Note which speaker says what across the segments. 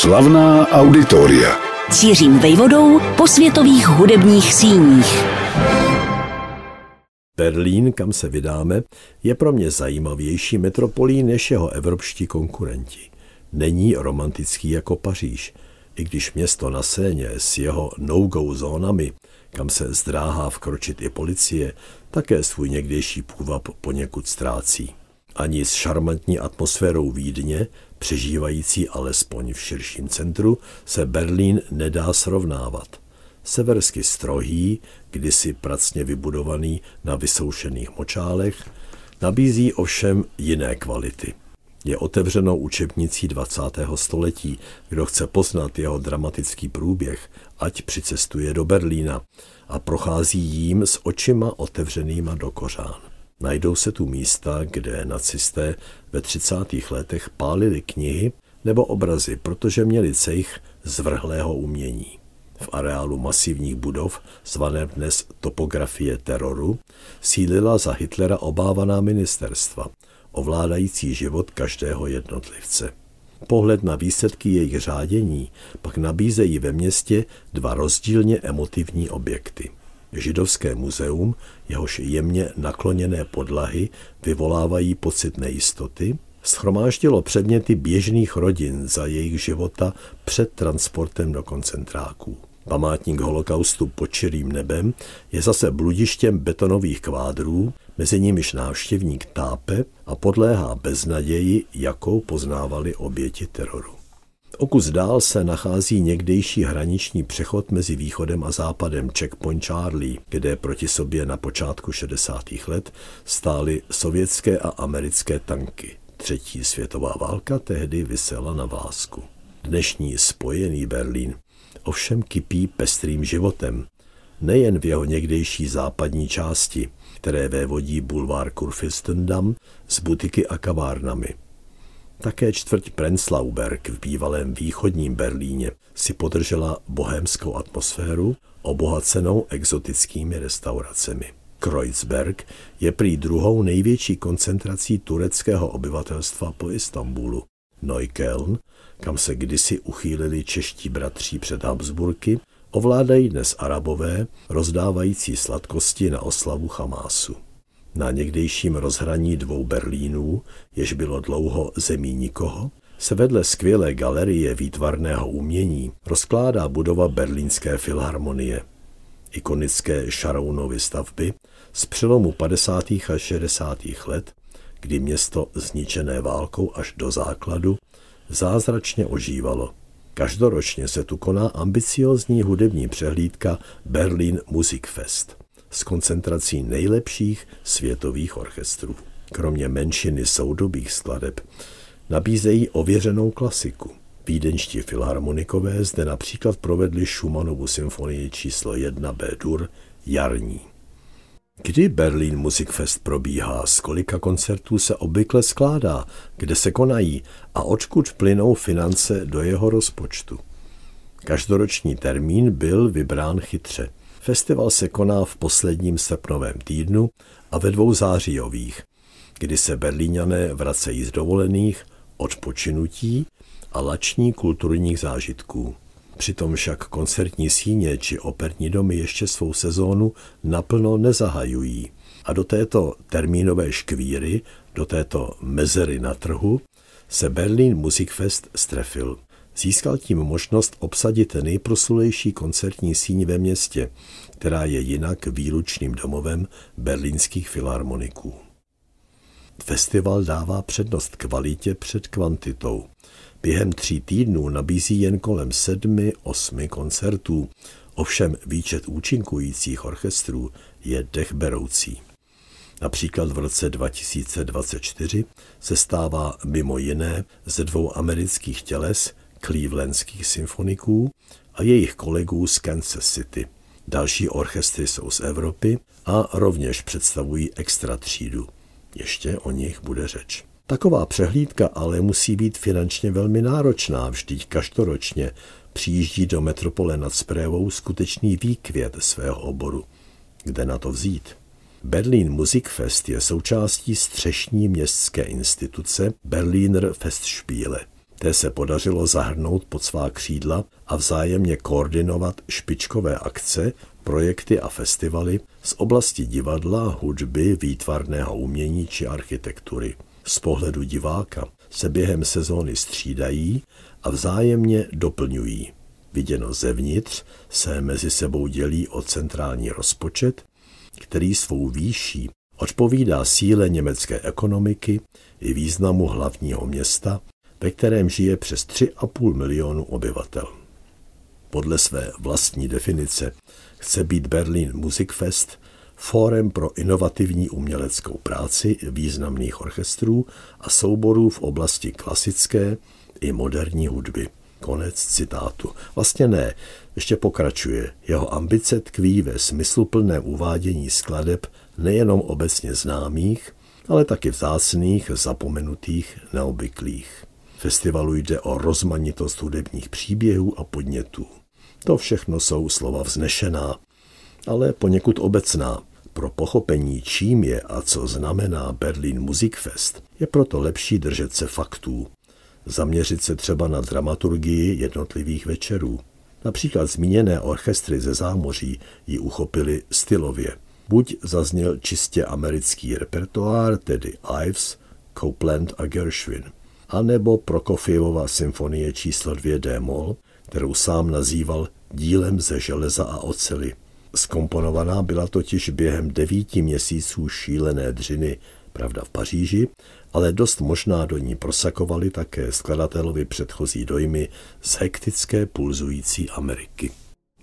Speaker 1: Slavná auditoria.
Speaker 2: Cířím vejvodou po světových hudebních síních.
Speaker 3: Berlín, kam se vydáme, je pro mě zajímavější metropolí než jeho evropští konkurenti. Není romantický jako Paříž, i když město na Séně s jeho no-go zónami, kam se zdráhá vkročit i policie, také svůj někdejší půvab poněkud ztrácí. Ani s šarmantní atmosférou Vídně, přežívající alespoň v širším centru, se Berlín nedá srovnávat. Seversky strohý, kdysi pracně vybudovaný na vysoušených močálech, nabízí ovšem jiné kvality. Je otevřenou učebnicí 20. století. Kdo chce poznat jeho dramatický průběh, ať přicestuje do Berlína a prochází jím s očima otevřenýma do kořán. Najdou se tu místa, kde nacisté ve 30. letech pálili knihy nebo obrazy, protože měli cejch zvrhlého umění. V areálu masivních budov, zvané dnes topografie teroru, sílila za Hitlera obávaná ministerstva, ovládající život každého jednotlivce. Pohled na výsledky jejich řádění pak nabízejí ve městě dva rozdílně emotivní objekty. Židovské muzeum, jehož jemně nakloněné podlahy vyvolávají pocit nejistoty, schromáždilo předměty běžných rodin za jejich života před transportem do koncentráků. Památník holokaustu pod čirým nebem je zase bludištěm betonových kvádrů, mezi nimiž návštěvník tápe a podléhá beznaději, jakou poznávali oběti teroru. O kus dál se nachází někdejší hraniční přechod mezi východem a západem Checkpoint Charlie, kde proti sobě na počátku 60. let stály sovětské a americké tanky. Třetí světová válka tehdy vysela na vlásku. Dnešní spojený Berlín ovšem kypí pestrým životem. Nejen v jeho někdejší západní části, které vévodí bulvár Kurfürstendamm s butiky a kavárnami. Také čtvrť Prenzlauberg v bývalém východním Berlíně si podržela bohemskou atmosféru, obohacenou exotickými restauracemi. Kreuzberg je prý druhou největší koncentrací tureckého obyvatelstva po Istanbulu. Neukölln, kam se kdysi uchýlili čeští bratří před Habsburky, ovládají dnes arabové, rozdávající sladkosti na oslavu Chamásu. Na někdejším rozhraní dvou Berlínů, jež bylo dlouho zemí nikoho, se vedle skvělé galerie výtvarného umění rozkládá budova Berlínské filharmonie. Ikonické Šarounovy stavby z přelomu 50. a 60. let, kdy město zničené válkou až do základu zázračně ožívalo. Každoročně se tu koná ambiciozní hudební přehlídka Berlin Musikfest s koncentrací nejlepších světových orchestrů. Kromě menšiny soudobých skladeb nabízejí ověřenou klasiku. Vídeňští filharmonikové zde například provedli Schumannovu symfonii číslo 1 B-dur Jarní. Kdy Berlin Music Fest probíhá, z kolika koncertů se obvykle skládá, kde se konají a odkud plynou finance do jeho rozpočtu. Každoroční termín byl vybrán chytře. Festival se koná v posledním srpnovém týdnu a ve dvou zářijových, kdy se berlíňané vracejí z dovolených, odpočinutí a lační kulturních zážitků. Přitom však koncertní síně či operní domy ještě svou sezónu naplno nezahajují. A do této termínové škvíry, do této mezery na trhu, se Berlin Music Fest strefil. Získal tím možnost obsadit nejproslulejší koncertní síň ve městě, která je jinak výlučným domovem berlínských filharmoniků. Festival dává přednost kvalitě před kvantitou. Během tří týdnů nabízí jen kolem sedmi, osmi koncertů, ovšem výčet účinkujících orchestrů je dechberoucí. Například v roce 2024 se stává mimo jiné ze dvou amerických těles clevelandských symfoniků a jejich kolegů z Kansas City. Další orchestry jsou z Evropy a rovněž představují extra třídu. Ještě o nich bude řeč. Taková přehlídka ale musí být finančně velmi náročná, vždyť každoročně přijíždí do metropole nad Sprévou skutečný výkvět svého oboru. Kde na to vzít? Berlin Musikfest je součástí střešní městské instituce Berliner Festspiele. Té se podařilo zahrnout pod svá křídla a vzájemně koordinovat špičkové akce, projekty a festivaly z oblasti divadla, hudby, výtvarného umění či architektury. Z pohledu diváka se během sezóny střídají a vzájemně doplňují. Viděno zevnitř se mezi sebou dělí o centrální rozpočet, který svou výší odpovídá síle německé ekonomiky i významu hlavního města, ve kterém žije přes 3,5 milionu obyvatel. Podle své vlastní definice chce být Berlin Musikfest fórem pro inovativní uměleckou práci významných orchestrů a souborů v oblasti klasické i moderní hudby. Konec citátu. Vlastně ne, ještě pokračuje. Jeho ambice tkví ve smysluplném uvádění skladeb nejenom obecně známých, ale taky vzácných, zapomenutých, neobvyklých. Festivalu jde o rozmanitost hudebních příběhů a podnětů. To všechno jsou slova vznešená, ale poněkud obecná. Pro pochopení, čím je a co znamená Berlin Musikfest, je proto lepší držet se faktů. Zaměřit se třeba na dramaturgii jednotlivých večerů. Například zmíněné orchestry ze zámoří ji uchopili stylově. Buď zazněl čistě americký repertoár, tedy Ives, Copeland a Gershwin, anebo Prokofjevova symfonie číslo 2 D-moll, kterou sám nazýval dílem ze železa a ocely. Skomponovaná byla totiž během devíti měsíců šílené dřiny, pravda v Paříži, ale dost možná do ní prosakovali také skladatelovi předchozí dojmy z hektické pulzující Ameriky.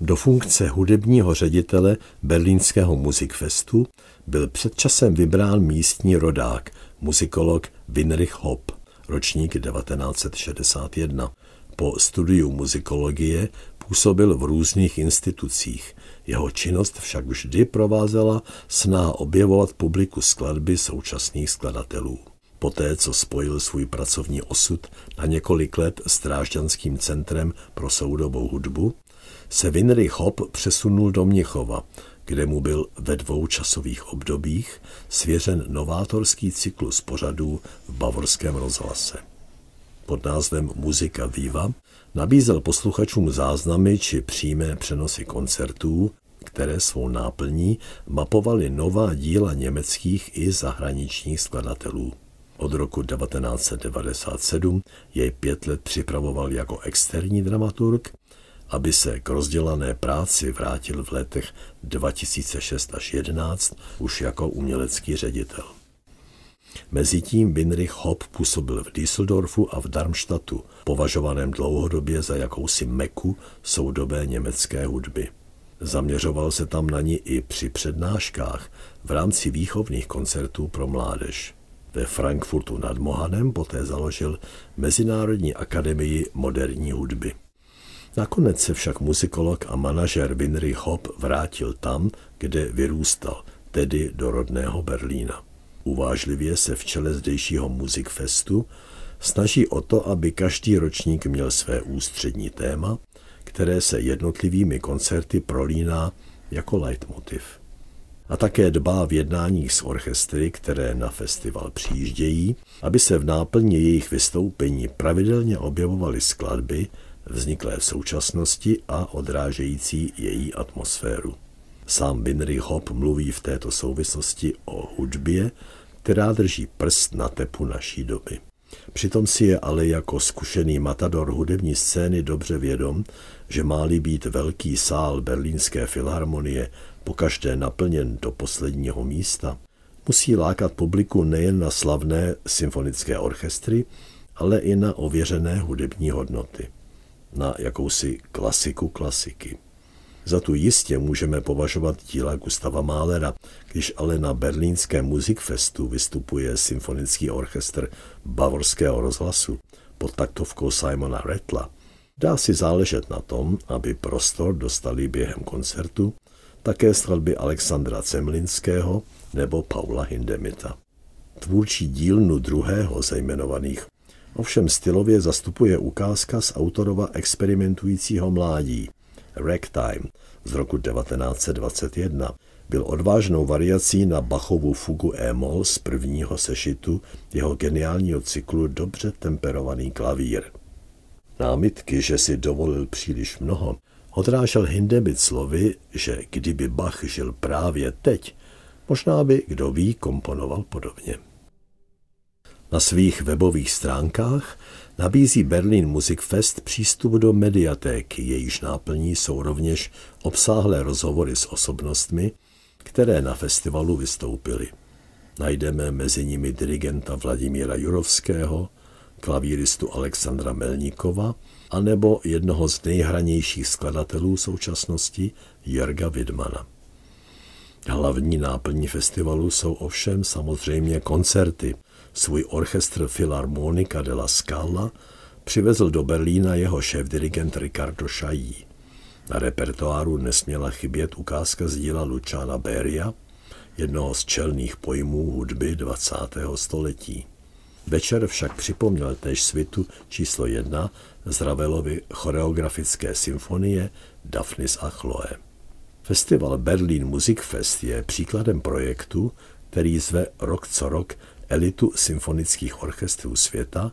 Speaker 3: Do funkce hudebního ředitele berlínského muzikfestu byl před časem vybrán místní rodák, muzikolog Winrich Hopp, ročník 1961. Po studiu muzikologie působil v různých institucích. Jeho činnost však vždy provázela snaha objevovat publiku skladby současných skladatelů. Poté, co spojil svůj pracovní osud na několik let s Drážďanským centrem pro soudobou hudbu, se Winry Hop přesunul do Měchova, kde mu byl ve dvou časových obdobích svěřen novátorský cyklus pořadů v bavorském rozhlase. Pod názvem Muzika Viva nabízel posluchačům záznamy či přímé přenosy koncertů, které svou náplní mapovaly nová díla německých i zahraničních skladatelů. Od roku 1997 jej pět let připravoval jako externí dramaturg, aby se k rozdělané práci vrátil v letech 2006 až 2011 už jako umělecký ředitel. Mezitím Winrich Hopp působil v Düsseldorfu a v Darmstadtu, považovaném dlouhodobě za jakousi meku soudobé německé hudby. Zaměřoval se tam na ní i při přednáškách v rámci výchovných koncertů pro mládež. Ve Frankfurtu nad Mohanem poté založil Mezinárodní akademii moderní hudby. Nakonec se však muzikolog a manažer Winry Hop vrátil tam, kde vyrůstal, tedy do rodného Berlína. Uvážlivě se v čele zdejšího muzikfestu snaží o to, aby každý ročník měl své ústřední téma, které se jednotlivými koncerty prolíná jako leitmotiv a také dbá v jednáních s orchestry, které na festival přijíždějí, aby se v náplně jejich vystoupení pravidelně objevovaly skladby, vzniklé v současnosti a odrážející její atmosféru. Sám Binry Hop mluví v této souvislosti o hudbě, která drží prst na tepu naší doby. Přitom si je ale jako zkušený matador hudební scény dobře vědom, že má-li být velký sál Berlínské filharmonie pokaždé naplněn do posledního místa, musí lákat publiku nejen na slavné symfonické orchestry, ale i na ověřené hudební hodnoty, na jakousi klasiku klasiky. Za tu jistě můžeme považovat díla Gustava Mahlera, když ale na berlínském Musikfestu vystupuje symfonický orchestr Bavorského rozhlasu pod taktovkou Simona Retla. Dá si záležet na tom, aby prostor dostali během koncertu také skladby Alexandra Cemlinského nebo Paula Hindemita. Tvůrčí dílnu druhého ze jmenovaných ovšem stylově zastupuje ukázka z autorova experimentujícího mládí Ragtime z roku 1921. Byl odvážnou variací na Bachovu fugu E-moll z prvního sešitu jeho geniálního cyklu Dobře temperovaný klavír. Námitky, že si dovolil příliš mnoho, odrážel Hindemith slovy, že kdyby Bach žil právě teď, možná by, kdo ví, komponoval podobně. Na svých webových stránkách nabízí Berlin Music Fest přístup do mediatéky, jejíž náplní jsou rovněž obsáhlé rozhovory s osobnostmi, které na festivalu vystoupily. Najdeme mezi nimi dirigenta Vladimíra Jurovského, klavíristu Alexandra Melníkova a nebo jednoho z nejhranějších skladatelů současnosti Jerga Widmana. Hlavní náplní festivalu jsou ovšem samozřejmě koncerty. Svůj orchestr Philharmonica de la Scala přivezl do Berlína jeho šéf-dirigent Ricardo Šají. Na repertoáru nesměla chybět ukázka z díla Luciana Beria, jednoho z čelných pojmů hudby 20. století. Večer však připomněl též svitu číslo jedna z Ravelovy choreografické symfonie Daphnis a Chloe. Festival Berlin Music Fest je příkladem projektu, který zve rok co rok elitu symfonických orchestrů světa,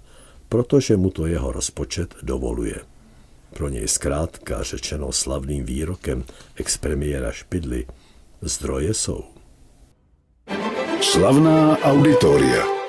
Speaker 3: protože mu to jeho rozpočet dovoluje. Pro něj zkrátka řečeno slavným výrokem expremiéra Špidly zdroje jsou.
Speaker 1: Slavná auditoria.